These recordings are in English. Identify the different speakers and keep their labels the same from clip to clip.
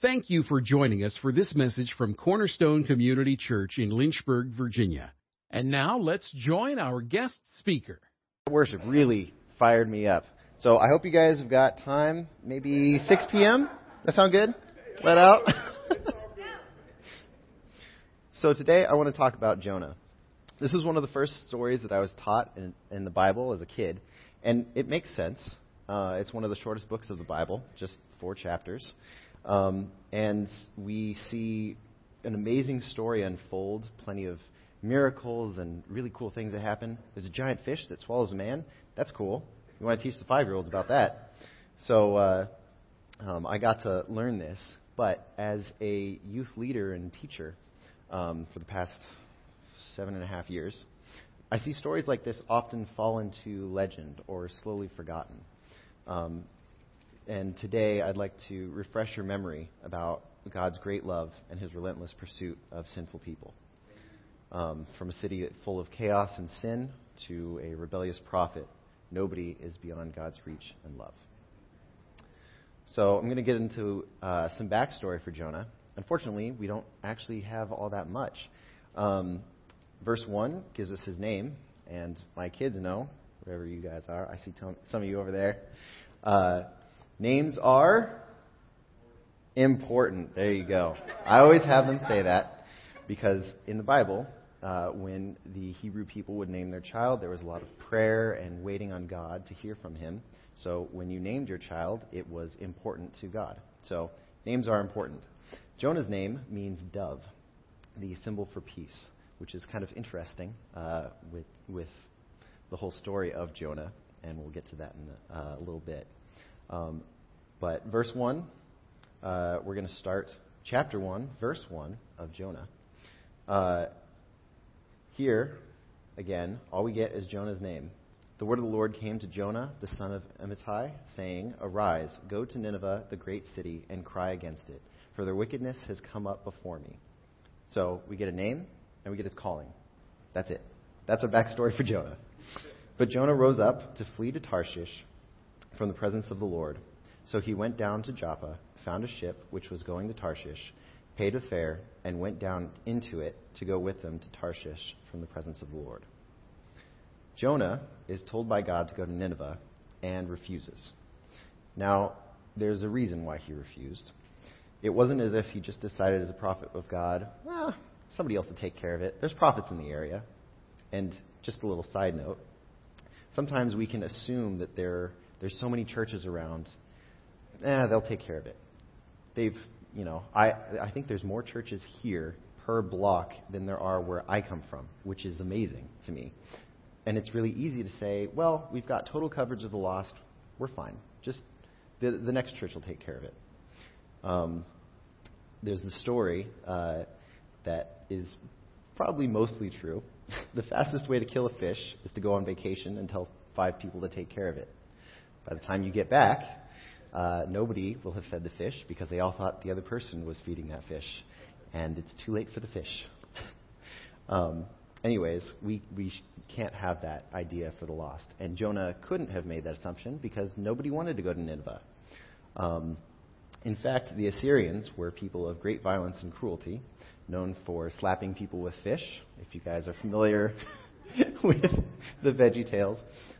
Speaker 1: Thank you for joining us for this message from Cornerstone Community Church in Lynchburg, Virginia. And now let's join our guest speaker.
Speaker 2: Worship really fired me up. So I hope you guys have got time, maybe 6 p.m. That sound good? Let out? so today I want to talk about Jonah. This is one of the first stories that I was taught in, in the Bible as a kid, and it makes sense. Uh, it's one of the shortest books of the Bible, just four chapters. Um, and we see an amazing story unfold, plenty of miracles and really cool things that happen. There's a giant fish that swallows a man. That's cool. You want to teach the five year olds about that. So uh, um, I got to learn this. But as a youth leader and teacher um, for the past seven and a half years, I see stories like this often fall into legend or slowly forgotten. Um, and today I'd like to refresh your memory about God's great love and his relentless pursuit of sinful people. Um, from a city full of chaos and sin to a rebellious prophet, nobody is beyond God's reach and love. So I'm going to get into uh, some backstory for Jonah. Unfortunately, we don't actually have all that much. Um, verse 1 gives us his name, and my kids know, wherever you guys are. I see some of you over there. Uh, Names are important. There you go. I always have them say that because in the Bible, uh, when the Hebrew people would name their child, there was a lot of prayer and waiting on God to hear from Him. So when you named your child, it was important to God. So names are important. Jonah's name means dove, the symbol for peace, which is kind of interesting uh, with, with the whole story of Jonah, and we'll get to that in a, uh, a little bit. Um, but verse 1, uh, we're going to start chapter 1, verse 1 of Jonah. Uh, here, again, all we get is Jonah's name. The word of the Lord came to Jonah, the son of Amittai, saying, Arise, go to Nineveh, the great city, and cry against it, for their wickedness has come up before me. So we get a name, and we get his calling. That's it. That's our backstory for Jonah. But Jonah rose up to flee to Tarshish from the presence of the Lord. So he went down to Joppa, found a ship which was going to Tarshish, paid a fare, and went down into it to go with them to Tarshish from the presence of the Lord. Jonah is told by God to go to Nineveh and refuses. Now, there's a reason why he refused. It wasn't as if he just decided as a prophet of God, well, somebody else to take care of it. There's prophets in the area. And just a little side note sometimes we can assume that there there's so many churches around. Eh, they'll take care of it. They've, you know, I, I think there's more churches here per block than there are where I come from, which is amazing to me. And it's really easy to say, well, we've got total coverage of the lost. We're fine. Just the, the next church will take care of it. Um, there's the story uh, that is probably mostly true. the fastest way to kill a fish is to go on vacation and tell five people to take care of it. By the time you get back, uh, nobody will have fed the fish because they all thought the other person was feeding that fish, and it's too late for the fish. um, anyways, we, we can't have that idea for the lost. And Jonah couldn't have made that assumption because nobody wanted to go to Nineveh. Um, in fact, the Assyrians were people of great violence and cruelty, known for slapping people with fish. If you guys are familiar with the Veggie Tales.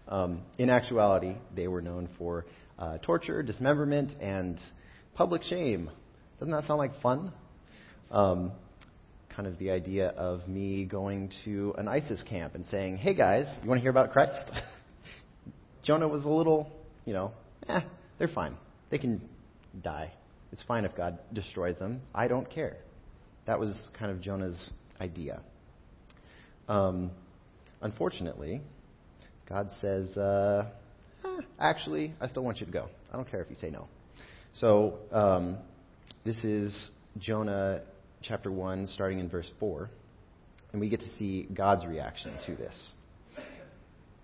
Speaker 2: Um, in actuality, they were known for uh, torture, dismemberment, and public shame. Doesn't that sound like fun? Um, kind of the idea of me going to an ISIS camp and saying, hey guys, you want to hear about Christ? Jonah was a little, you know, eh, they're fine. They can die. It's fine if God destroys them. I don't care. That was kind of Jonah's idea. Um, Unfortunately, God says, uh, eh, actually, I still want you to go. I don't care if you say no. So, um, this is Jonah chapter 1, starting in verse 4, and we get to see God's reaction to this.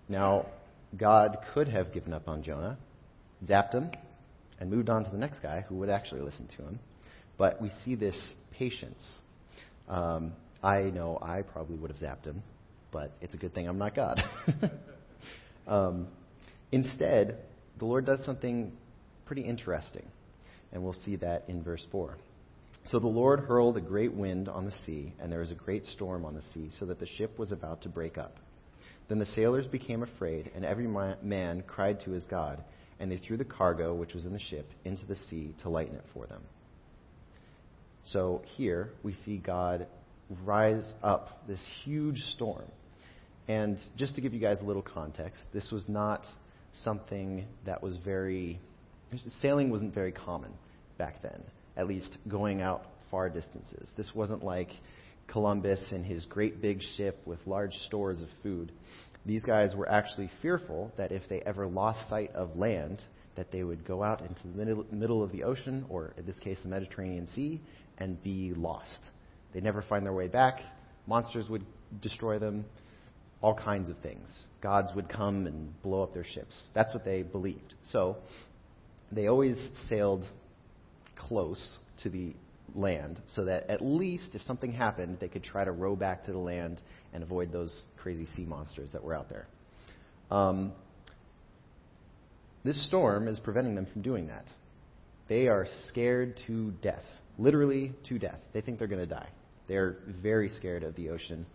Speaker 2: Now, God could have given up on Jonah, zapped him, and moved on to the next guy who would actually listen to him. But we see this patience. Um, I know I probably would have zapped him but it's a good thing I'm not God. um, instead, the Lord does something pretty interesting. And we'll see that in verse 4. So the Lord hurled a great wind on the sea, and there was a great storm on the sea, so that the ship was about to break up. Then the sailors became afraid, and every man cried to his God, and they threw the cargo which was in the ship into the sea to lighten it for them. So here we see God rise up this huge storm. And just to give you guys a little context, this was not something that was very, sailing wasn't very common back then at least going out far distances. This wasn't like Columbus and his great big ship with large stores of food. These guys were actually fearful that if they ever lost sight of land, that they would go out into the middle of the ocean, or in this case, the Mediterranean Sea, and be lost. They'd never find their way back. Monsters would destroy them. All kinds of things. Gods would come and blow up their ships. That's what they believed. So, they always sailed close to the land so that at least if something happened, they could try to row back to the land and avoid those crazy sea monsters that were out there. Um, this storm is preventing them from doing that. They are scared to death, literally to death. They think they're going to die. They're very scared of the ocean.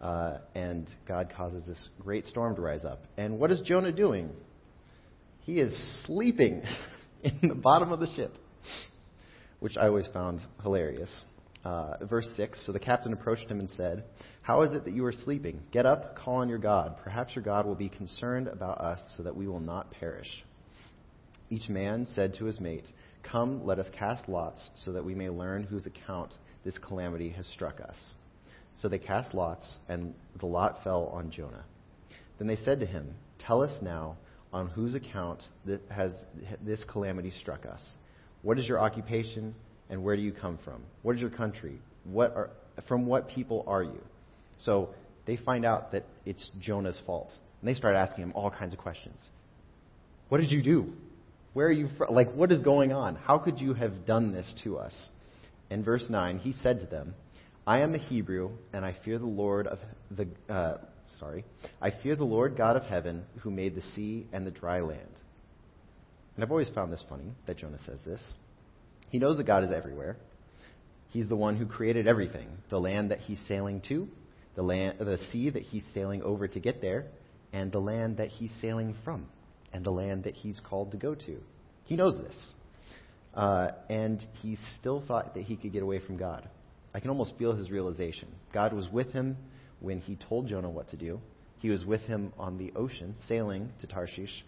Speaker 2: Uh, and God causes this great storm to rise up. And what is Jonah doing? He is sleeping in the bottom of the ship which I always found hilarious. Uh, verse 6 So the captain approached him and said, How is it that you are sleeping? Get up, call on your God. Perhaps your God will be concerned about us so that we will not perish. Each man said to his mate, Come, let us cast lots so that we may learn whose account this calamity has struck us. So they cast lots, and the lot fell on Jonah. Then they said to him, Tell us now on whose account has this calamity struck us. What is your occupation and where do you come from? What is your country? What are, from what people are you? So they find out that it's Jonah's fault. And they start asking him all kinds of questions. What did you do? Where are you from? Like, what is going on? How could you have done this to us? In verse 9, he said to them, I am a Hebrew, and I fear the Lord of the, uh, sorry, I fear the Lord God of heaven, who made the sea and the dry land. And I've always found this funny that Jonah says this. He knows that God is everywhere. He's the one who created everything the land that he's sailing to, the, land, the sea that he's sailing over to get there, and the land that he's sailing from, and the land that he's called to go to. He knows this. Uh, and he still thought that he could get away from God. I can almost feel his realization. God was with him when he told Jonah what to do. He was with him on the ocean, sailing to Tarshish,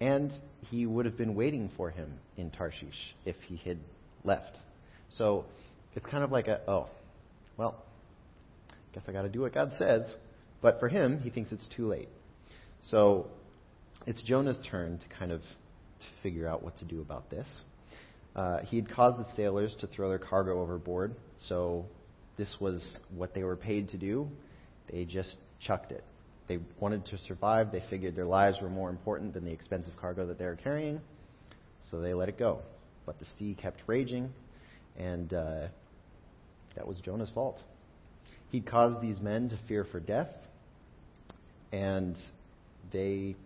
Speaker 2: and he would have been waiting for him in Tarshish if he had left. So it's kind of like a, oh, well, guess I got to do what God says. But for him, he thinks it's too late. So it's Jonah's turn to kind of to figure out what to do about this. Uh, he had caused the sailors to throw their cargo overboard, so this was what they were paid to do. They just chucked it. They wanted to survive. They figured their lives were more important than the expensive cargo that they were carrying, so they let it go. But the sea kept raging, and uh, that was Jonah's fault. He'd caused these men to fear for death, and they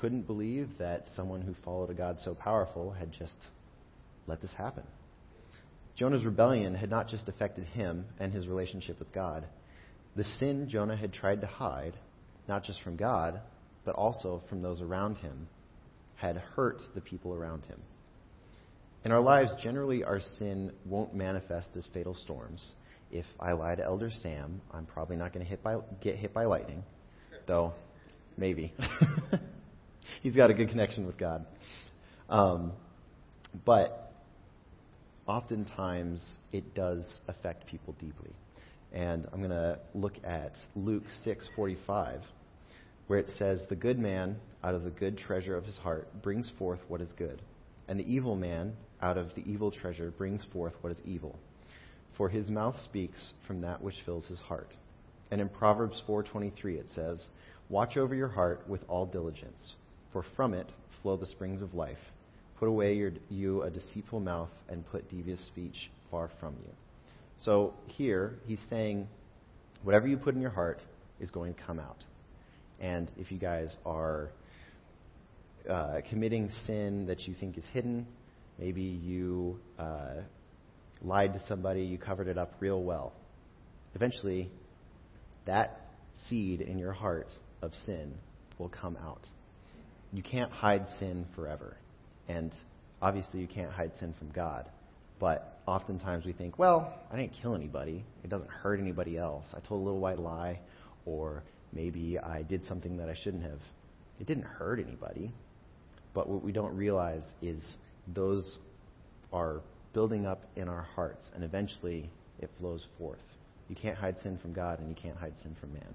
Speaker 2: couldn't believe that someone who followed a God so powerful had just let this happen. Jonah's rebellion had not just affected him and his relationship with God. The sin Jonah had tried to hide not just from God, but also from those around him, had hurt the people around him. In our lives, generally, our sin won't manifest as fatal storms. If I lie to Elder Sam, I'm probably not going to get hit by lightning, though maybe. He's got a good connection with God. Um, but oftentimes, it does affect people deeply. And I'm going to look at Luke 6:45 where it says the good man out of the good treasure of his heart brings forth what is good, and the evil man out of the evil treasure brings forth what is evil. For his mouth speaks from that which fills his heart. And in Proverbs 4:23 it says, "Watch over your heart with all diligence, for from it flow the springs of life. Put away your, you a deceitful mouth and put devious speech far from you." So here he's saying, whatever you put in your heart is going to come out. And if you guys are uh, committing sin that you think is hidden, Maybe you uh, lied to somebody, you covered it up real well. Eventually, that seed in your heart of sin will come out. You can't hide sin forever. And obviously, you can't hide sin from God. But oftentimes we think, well, I didn't kill anybody. It doesn't hurt anybody else. I told a little white lie, or maybe I did something that I shouldn't have. It didn't hurt anybody. But what we don't realize is those are building up in our hearts, and eventually it flows forth. You can't hide sin from God, and you can't hide sin from man.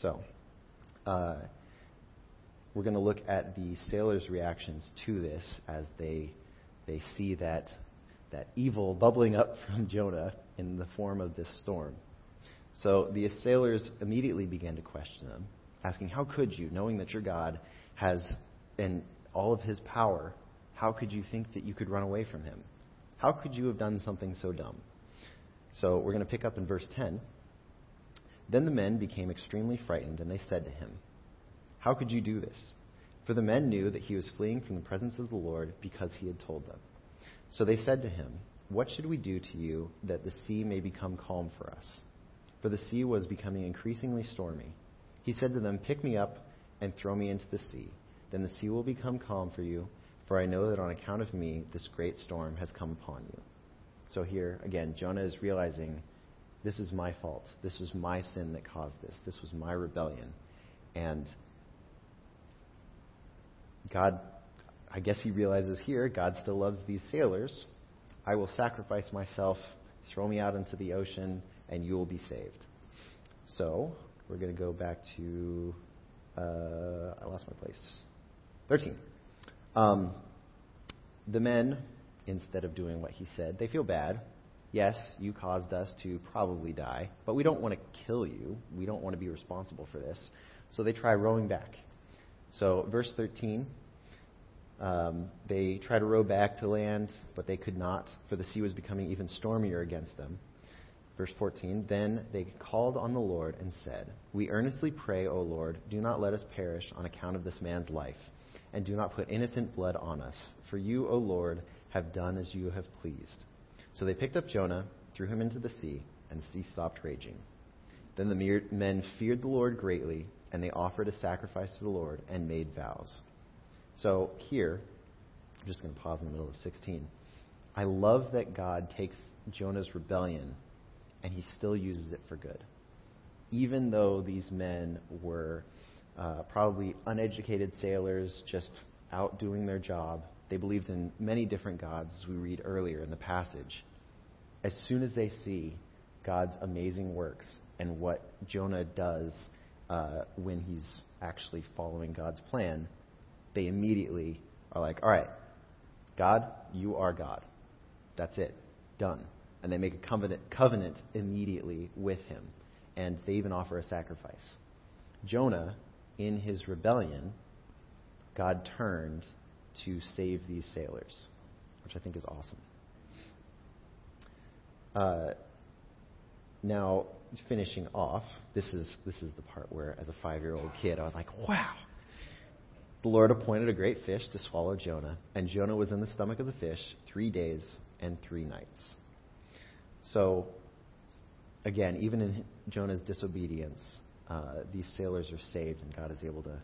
Speaker 2: So, uh, we're going to look at the sailors' reactions to this as they they see that that evil bubbling up from Jonah in the form of this storm. So the sailors immediately began to question them, asking, "How could you, knowing that your God has in all of his power, how could you think that you could run away from him? How could you have done something so dumb?" So we're going to pick up in verse 10. Then the men became extremely frightened, and they said to him, How could you do this? For the men knew that he was fleeing from the presence of the Lord because he had told them. So they said to him, What should we do to you that the sea may become calm for us? For the sea was becoming increasingly stormy. He said to them, Pick me up and throw me into the sea. Then the sea will become calm for you, for I know that on account of me this great storm has come upon you. So here, again, Jonah is realizing this is my fault. This was my sin that caused this. This was my rebellion. And God I guess he realizes here God still loves these sailors. I will sacrifice myself, throw me out into the ocean, and you will be saved. So, we're going to go back to. Uh, I lost my place. 13. Um, the men, instead of doing what he said, they feel bad. Yes, you caused us to probably die, but we don't want to kill you. We don't want to be responsible for this. So they try rowing back. So, verse 13 um, they tried to row back to land, but they could not, for the sea was becoming even stormier against them. Verse 14 Then they called on the Lord and said, We earnestly pray, O Lord, do not let us perish on account of this man's life, and do not put innocent blood on us. For you, O Lord, have done as you have pleased. So they picked up Jonah, threw him into the sea, and the sea stopped raging. Then the men feared the Lord greatly, and they offered a sacrifice to the Lord and made vows. So here, I'm just going to pause in the middle of 16. I love that God takes Jonah's rebellion and he still uses it for good. Even though these men were uh, probably uneducated sailors just out doing their job, they believed in many different gods, as we read earlier in the passage. As soon as they see God's amazing works and what Jonah does uh, when he's actually following God's plan, they immediately are like, all right, God, you are God. That's it. Done. And they make a covenant, covenant immediately with him. And they even offer a sacrifice. Jonah, in his rebellion, God turned to save these sailors, which I think is awesome. Uh, now, finishing off, this is this is the part where, as a five-year-old kid, I was like, "Wow, the Lord appointed a great fish to swallow Jonah, and Jonah was in the stomach of the fish three days and three nights. So, again, even in Jonah's disobedience, uh, these sailors are saved, and God is able to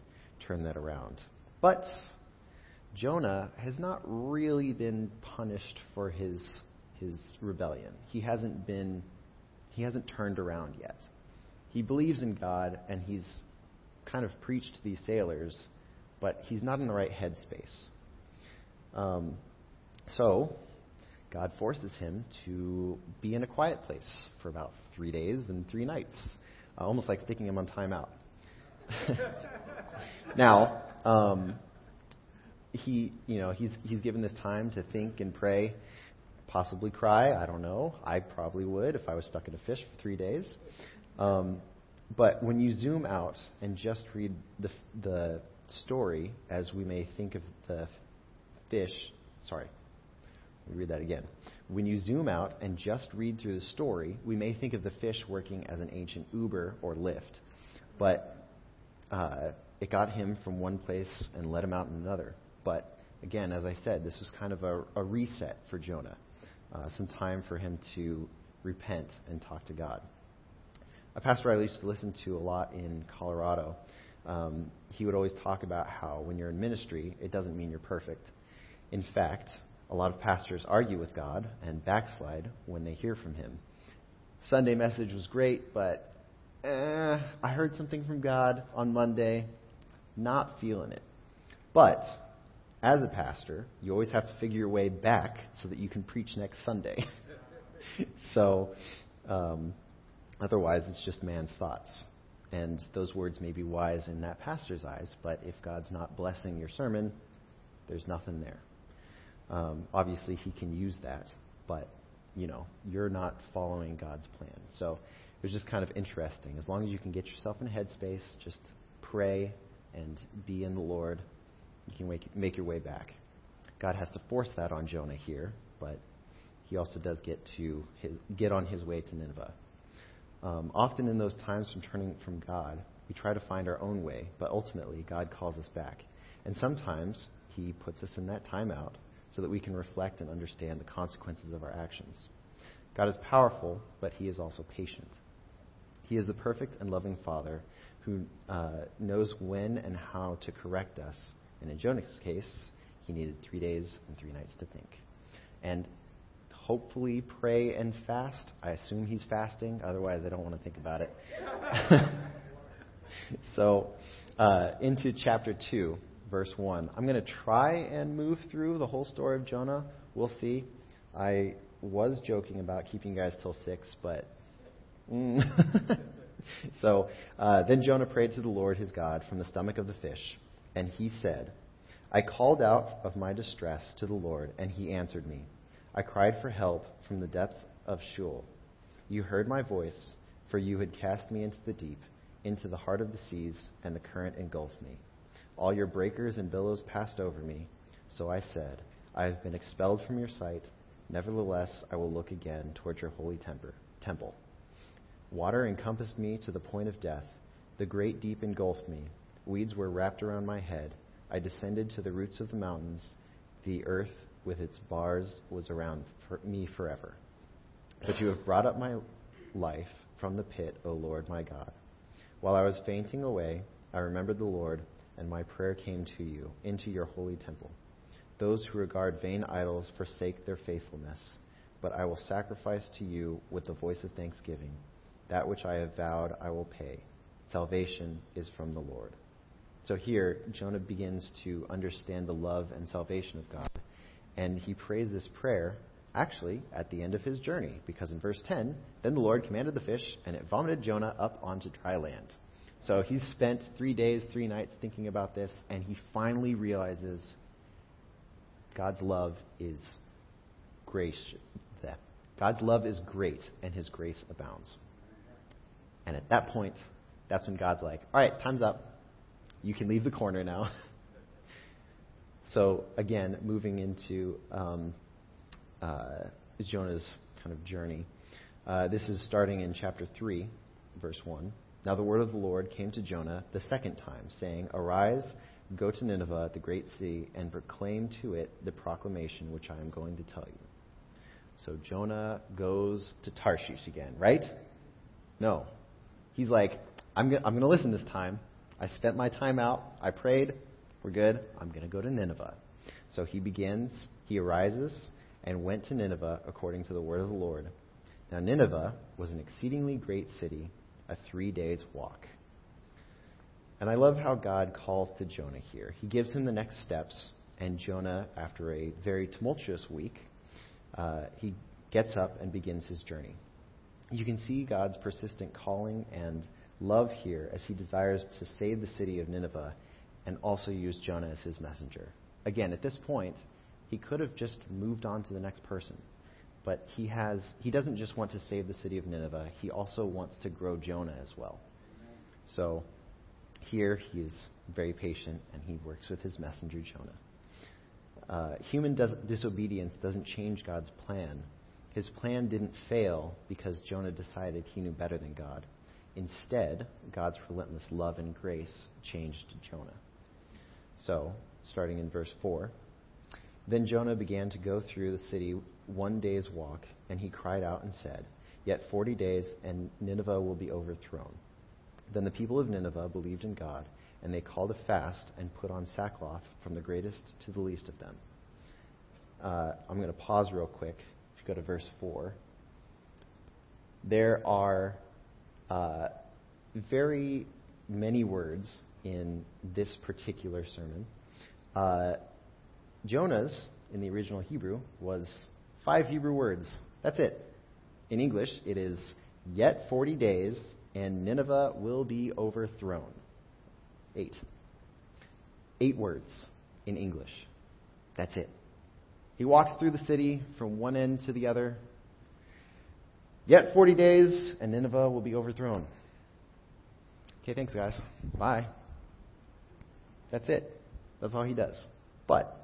Speaker 2: turn that around. But Jonah has not really been punished for his his rebellion. He hasn't been he hasn't turned around yet. He believes in God, and he's kind of preached to these sailors but he's not in the right headspace. Um, so, God forces him to be in a quiet place for about three days and three nights, uh, almost like sticking him on timeout. now, um, he, you know, he's he's given this time to think and pray, possibly cry. I don't know. I probably would if I was stuck in a fish for three days. Um, but when you zoom out and just read the the story as we may think of the fish. Sorry, let me read that again. When you zoom out and just read through the story, we may think of the fish working as an ancient Uber or Lyft, but uh, it got him from one place and let him out in another. But again, as I said, this was kind of a, a reset for Jonah, uh, some time for him to repent and talk to God. A pastor I used to listen to a lot in Colorado, um, he would always talk about how when you're in ministry, it doesn't mean you're perfect. In fact, a lot of pastors argue with God and backslide when they hear from Him. Sunday message was great, but eh, I heard something from God on Monday, not feeling it. But as a pastor, you always have to figure your way back so that you can preach next Sunday. so, um, otherwise, it's just man's thoughts. And those words may be wise in that pastor's eyes, but if God's not blessing your sermon, there's nothing there. Um, obviously, he can use that, but you know, you're not following God's plan. So it was just kind of interesting. As long as you can get yourself in a headspace, just pray and be in the Lord, you can make, make your way back. God has to force that on Jonah here, but he also does get to his, get on his way to Nineveh. Um, often in those times from turning from God, we try to find our own way, but ultimately God calls us back. And sometimes He puts us in that timeout so that we can reflect and understand the consequences of our actions. God is powerful, but He is also patient. He is the perfect and loving Father who uh, knows when and how to correct us. And in Jonah's case, he needed three days and three nights to think. And hopefully pray and fast. I assume he's fasting, otherwise, I don't want to think about it. so, uh, into chapter 2, verse 1. I'm going to try and move through the whole story of Jonah. We'll see. I was joking about keeping you guys till 6, but. Mm. so, uh, then Jonah prayed to the Lord his God from the stomach of the fish, and he said, I called out of my distress to the Lord, and he answered me. I cried for help from the depths of Sheol. You heard my voice, for you had cast me into the deep, into the heart of the seas, and the current engulfed me. All your breakers and billows passed over me. So I said, I have been expelled from your sight. Nevertheless, I will look again toward your holy temple. Water encompassed me to the point of death. The great deep engulfed me. Weeds were wrapped around my head. I descended to the roots of the mountains. The earth with its bars was around for me forever. But you have brought up my life from the pit, O Lord my God. While I was fainting away, I remembered the Lord, and my prayer came to you, into your holy temple. Those who regard vain idols forsake their faithfulness, but I will sacrifice to you with the voice of thanksgiving. That which I have vowed I will pay. Salvation is from the Lord. So here, Jonah begins to understand the love and salvation of God and he prays this prayer actually at the end of his journey, because in verse 10, then the Lord commanded the fish, and it vomited Jonah up onto dry land. So he's spent three days, three nights thinking about this, and he finally realizes God's love is grace. God's love is great, and his grace abounds. And at that point, that's when God's like, all right, time's up. You can leave the corner now. So, again, moving into um, uh, Jonah's kind of journey. Uh, this is starting in chapter 3, verse 1. Now the word of the Lord came to Jonah the second time, saying, Arise, go to Nineveh, the great city, and proclaim to it the proclamation which I am going to tell you. So Jonah goes to Tarshish again, right? No. He's like, I'm going to listen this time. I spent my time out. I prayed. We're good. I'm going to go to Nineveh. So he begins, he arises and went to Nineveh according to the word of the Lord. Now, Nineveh was an exceedingly great city, a three days' walk. And I love how God calls to Jonah here. He gives him the next steps, and Jonah, after a very tumultuous week, uh, he gets up and begins his journey. You can see God's persistent calling and love here as he desires to save the city of Nineveh and also use Jonah as his messenger. Again, at this point, he could have just moved on to the next person. But he has he doesn't just want to save the city of Nineveh, he also wants to grow Jonah as well. So here he is very patient and he works with his messenger Jonah. Uh, human dis- disobedience doesn't change God's plan. His plan didn't fail because Jonah decided he knew better than God. Instead, God's relentless love and grace changed Jonah. So, starting in verse 4, Then Jonah began to go through the city one day's walk, and he cried out and said, Yet forty days, and Nineveh will be overthrown. Then the people of Nineveh believed in God, and they called a fast and put on sackcloth from the greatest to the least of them. Uh, I'm going to pause real quick. If you go to verse 4, there are uh, very many words in this particular sermon. Uh, Jonah's, in the original Hebrew, was five Hebrew words. That's it. In English, it is, Yet 40 days, and Nineveh will be overthrown. Eight. Eight words in English. That's it. He walks through the city from one end to the other. Yet 40 days, and Nineveh will be overthrown. Okay, thanks, guys. Bye. That's it. That's all he does. But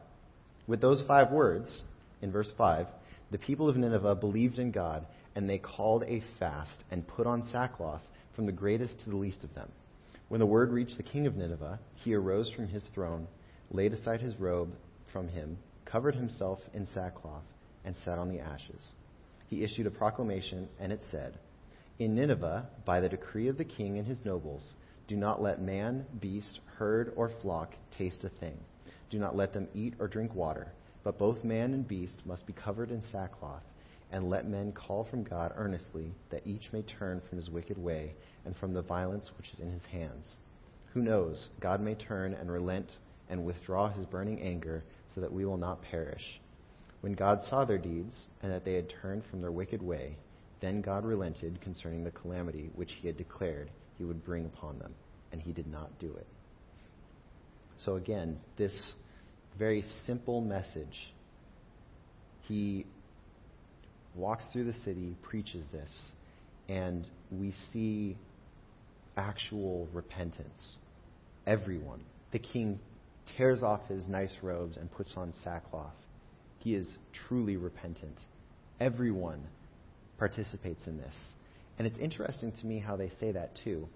Speaker 2: with those five words in verse 5, the people of Nineveh believed in God, and they called a fast and put on sackcloth from the greatest to the least of them. When the word reached the king of Nineveh, he arose from his throne, laid aside his robe from him, covered himself in sackcloth, and sat on the ashes. He issued a proclamation, and it said, In Nineveh, by the decree of the king and his nobles, do not let man, beast, herd, or flock taste a thing. Do not let them eat or drink water, but both man and beast must be covered in sackcloth and let men call from God earnestly, that each may turn from his wicked way and from the violence which is in his hands. Who knows? God may turn and relent and withdraw his burning anger, so that we will not perish. When God saw their deeds, and that they had turned from their wicked way, then God relented concerning the calamity which he had declared he would bring upon them, and he did not do it. So again, this very simple message, he walks through the city, preaches this, and we see actual repentance. Everyone. The king tears off his nice robes and puts on sackcloth. He is truly repentant. Everyone participates in this. And it's interesting to me how they say that too.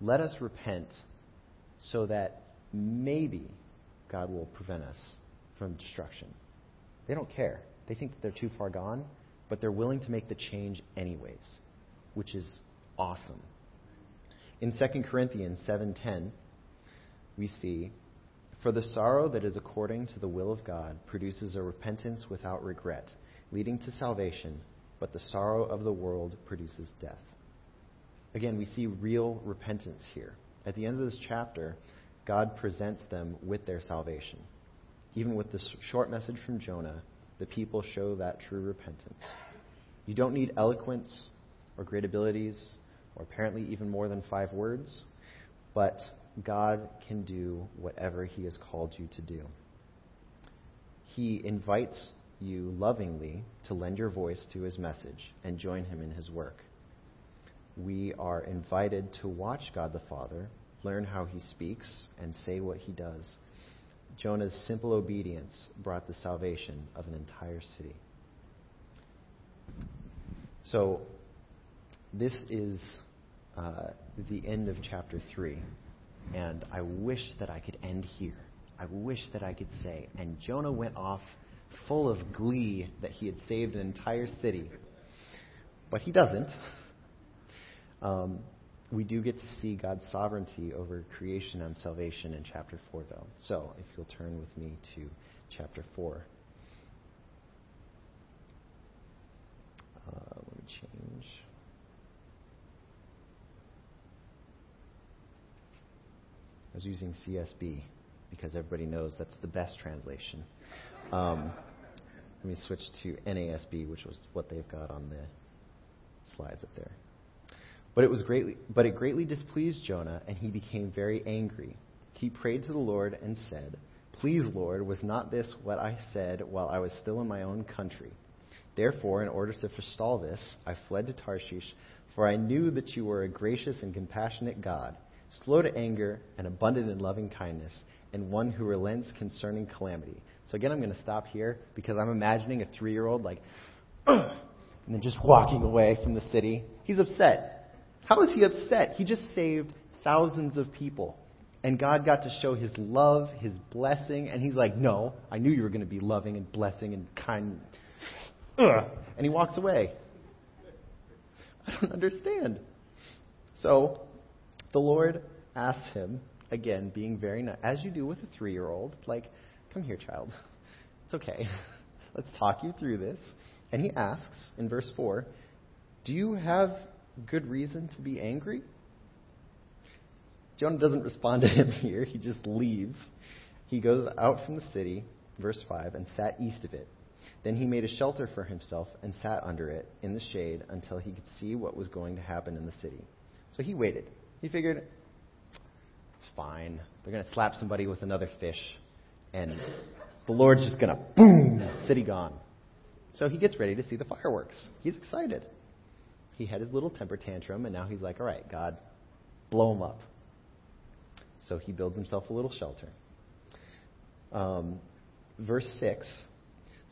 Speaker 2: Let us repent so that maybe God will prevent us from destruction. They don't care. They think that they're too far gone, but they're willing to make the change anyways, which is awesome. In 2 Corinthians 7:10, we see, "For the sorrow that is according to the will of God produces a repentance without regret, leading to salvation, but the sorrow of the world produces death." Again, we see real repentance here. At the end of this chapter, God presents them with their salvation. Even with this short message from Jonah, the people show that true repentance. You don't need eloquence or great abilities, or apparently even more than five words, but God can do whatever He has called you to do. He invites you lovingly to lend your voice to His message and join Him in His work. We are invited to watch God the Father, learn how He speaks, and say what He does Jonah's simple obedience brought the salvation of an entire city. So, this is uh, the end of chapter 3. And I wish that I could end here. I wish that I could say, and Jonah went off full of glee that he had saved an entire city. But he doesn't. Um, we do get to see God's sovereignty over creation and salvation in chapter 4, though. So, if you'll turn with me to chapter 4. Uh, let me change. I was using CSB because everybody knows that's the best translation. Um, let me switch to NASB, which was what they've got on the slides up there. But it, was greatly, but it greatly displeased Jonah, and he became very angry. He prayed to the Lord and said, Please, Lord, was not this what I said while I was still in my own country? Therefore, in order to forestall this, I fled to Tarshish, for I knew that you were a gracious and compassionate God, slow to anger and abundant in loving kindness, and one who relents concerning calamity. So again, I'm going to stop here because I'm imagining a three year old like, and then just walking away from the city. He's upset. How is he upset? He just saved thousands of people. And God got to show his love, his blessing, and he's like, No, I knew you were going to be loving and blessing and kind. Ugh. And he walks away. I don't understand. So the Lord asks him, again, being very nice, as you do with a three year old, like, Come here, child. It's okay. Let's talk you through this. And he asks in verse 4 Do you have good reason to be angry? Jonah doesn't respond to him here. He just leaves. He goes out from the city, verse 5, and sat east of it. Then he made a shelter for himself and sat under it in the shade until he could see what was going to happen in the city. So he waited. He figured, it's fine. They're going to slap somebody with another fish, and the Lord's just going to boom, city gone. So he gets ready to see the fireworks. He's excited. He had his little temper tantrum, and now he's like, all right, God, blow him up. So he builds himself a little shelter. Um, verse 6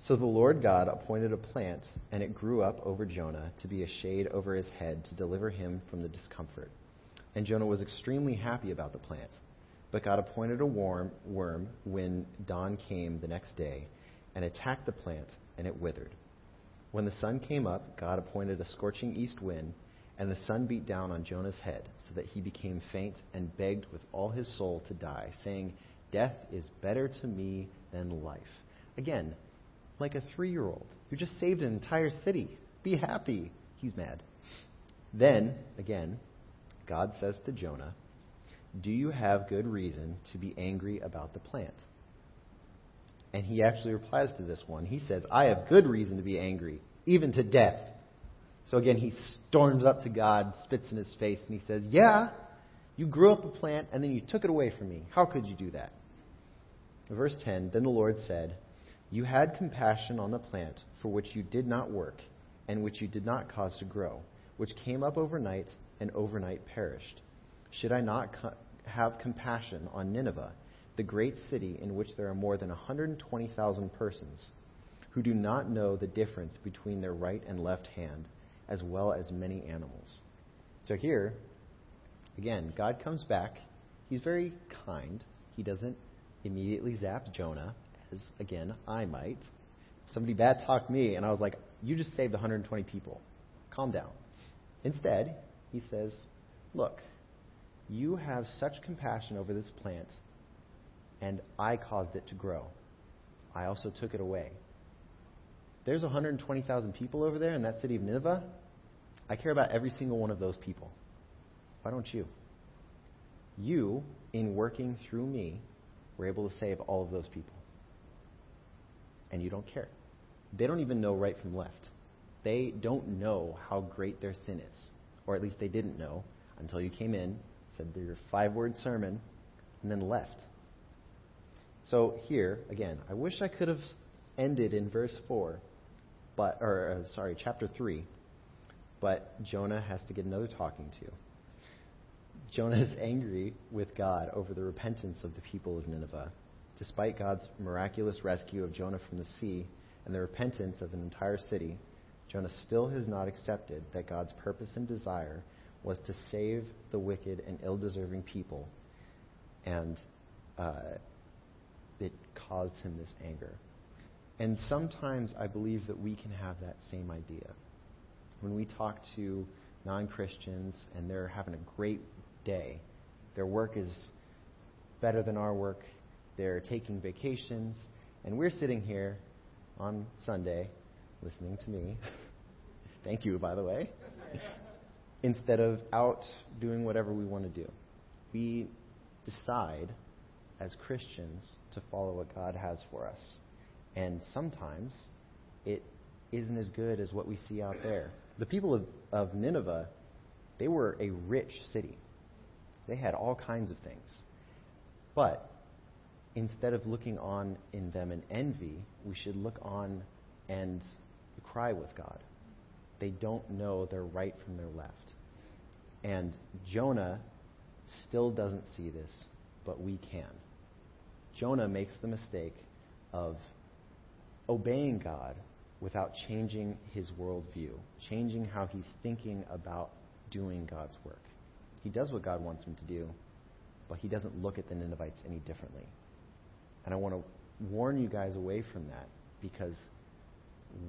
Speaker 2: So the Lord God appointed a plant, and it grew up over Jonah to be a shade over his head to deliver him from the discomfort. And Jonah was extremely happy about the plant. But God appointed a worm, worm when dawn came the next day and attacked the plant, and it withered. When the sun came up, God appointed a scorching east wind, and the sun beat down on Jonah's head, so that he became faint and begged with all his soul to die, saying, Death is better to me than life. Again, like a three year old who just saved an entire city. Be happy. He's mad. Then, again, God says to Jonah, Do you have good reason to be angry about the plant? And he actually replies to this one. He says, I have good reason to be angry, even to death. So again, he storms up to God, spits in his face, and he says, Yeah, you grew up a plant and then you took it away from me. How could you do that? Verse 10 Then the Lord said, You had compassion on the plant for which you did not work and which you did not cause to grow, which came up overnight and overnight perished. Should I not co- have compassion on Nineveh? the great city in which there are more than 120,000 persons who do not know the difference between their right and left hand, as well as many animals. So here, again, God comes back. He's very kind. He doesn't immediately zap Jonah, as, again, I might. Somebody bad talked me, and I was like, You just saved 120 people. Calm down. Instead, he says, Look, you have such compassion over this plant and I caused it to grow. I also took it away. There's 120,000 people over there in that city of Nineveh. I care about every single one of those people. Why don't you? You, in working through me, were able to save all of those people. And you don't care. They don't even know right from left. They don't know how great their sin is. Or at least they didn't know until you came in, said your five word sermon, and then left. So here, again, I wish I could have ended in verse 4, but or uh, sorry, chapter 3. But Jonah has to get another talking to. Jonah is angry with God over the repentance of the people of Nineveh. Despite God's miraculous rescue of Jonah from the sea and the repentance of an entire city, Jonah still has not accepted that God's purpose and desire was to save the wicked and ill deserving people. And uh, that caused him this anger. And sometimes I believe that we can have that same idea. When we talk to non Christians and they're having a great day, their work is better than our work, they're taking vacations, and we're sitting here on Sunday listening to me. Thank you, by the way. Instead of out doing whatever we want to do, we decide as Christians to follow what God has for us. And sometimes it isn't as good as what we see out there. The people of, of Nineveh, they were a rich city. They had all kinds of things. But instead of looking on in them in envy, we should look on and cry with God. They don't know their right from their left. And Jonah still doesn't see this, but we can. Jonah makes the mistake of obeying God without changing his worldview, changing how he's thinking about doing God's work. He does what God wants him to do, but he doesn't look at the Ninevites any differently. And I want to warn you guys away from that because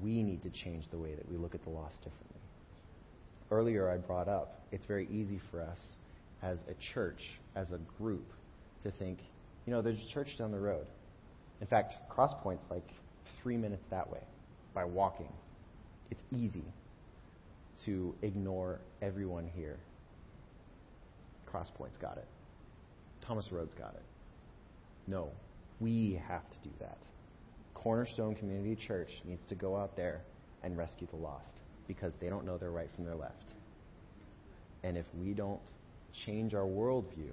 Speaker 2: we need to change the way that we look at the loss differently. Earlier, I brought up it's very easy for us as a church, as a group, to think, you know, there's a church down the road. In fact, Crosspoint's like three minutes that way by walking. It's easy to ignore everyone here. Crosspoint's got it. Thomas Road's got it. No, we have to do that. Cornerstone Community Church needs to go out there and rescue the lost because they don't know their right from their left. And if we don't change our worldview,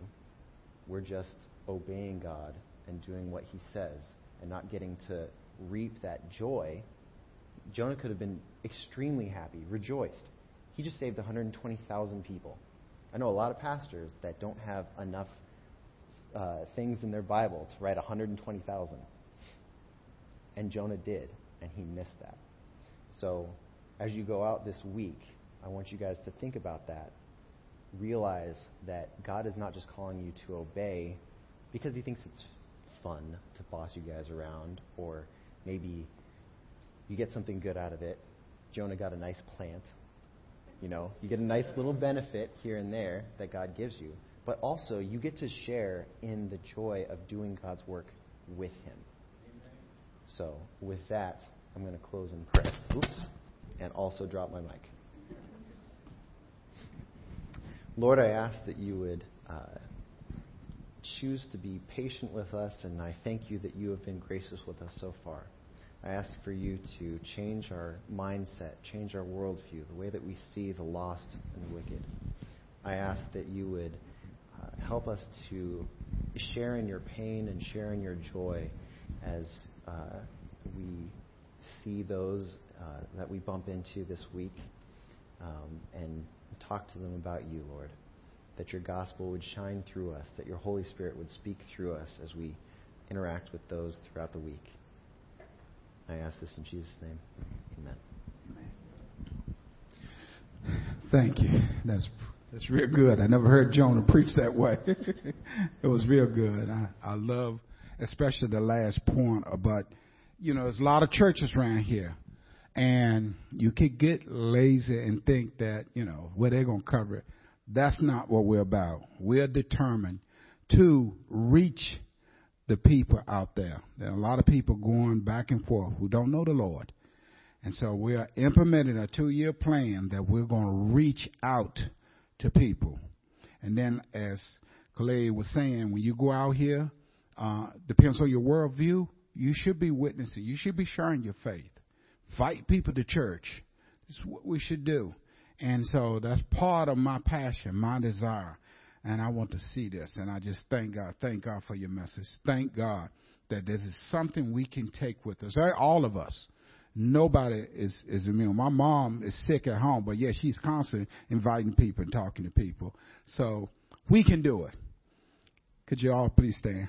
Speaker 2: we're just obeying God and doing what He says and not getting to reap that joy. Jonah could have been extremely happy, rejoiced. He just saved 120,000 people. I know a lot of pastors that don't have enough uh, things in their Bible to write 120,000. And Jonah did, and he missed that. So, as you go out this week, I want you guys to think about that. Realize that God is not just calling you to obey because he thinks it's fun to boss you guys around, or maybe you get something good out of it. Jonah got a nice plant. You know, you get a nice little benefit here and there that God gives you. But also, you get to share in the joy of doing God's work with Him. So, with that, I'm going to close in prayer. Oops. And also drop my mic. Lord, I ask that you would uh, choose to be patient with us, and I thank you that you have been gracious with us so far. I ask for you to change our mindset, change our worldview, the way that we see the lost and the wicked. I ask that you would uh, help us to share in your pain and share in your joy as uh, we see those uh, that we bump into this week um, and talk to them about you, Lord. That your gospel would shine through us, that your Holy Spirit would speak through us as we interact with those throughout the week. I ask this in Jesus' name. Amen.
Speaker 3: Thank you. That's that's real good. I never heard Jonah preach that way. it was real good. I, I love especially the last point uh, about you know, there's a lot of churches around here. And you could get lazy and think that, you know, where they're going to cover it. That's not what we're about. We're determined to reach the people out there. There are a lot of people going back and forth who don't know the Lord. And so we are implementing a two year plan that we're going to reach out to people. And then, as Clay was saying, when you go out here, uh, depends on your worldview, you should be witnessing. You should be sharing your faith. Fight people to church. Is what we should do. And so that's part of my passion, my desire. And I want to see this. And I just thank God. Thank God for your message. Thank God that this is something we can take with us. All of us. Nobody is, is immune. My mom is sick at home, but yes, yeah, she's constantly inviting people and talking to people. So we can do it. Could you all please stand?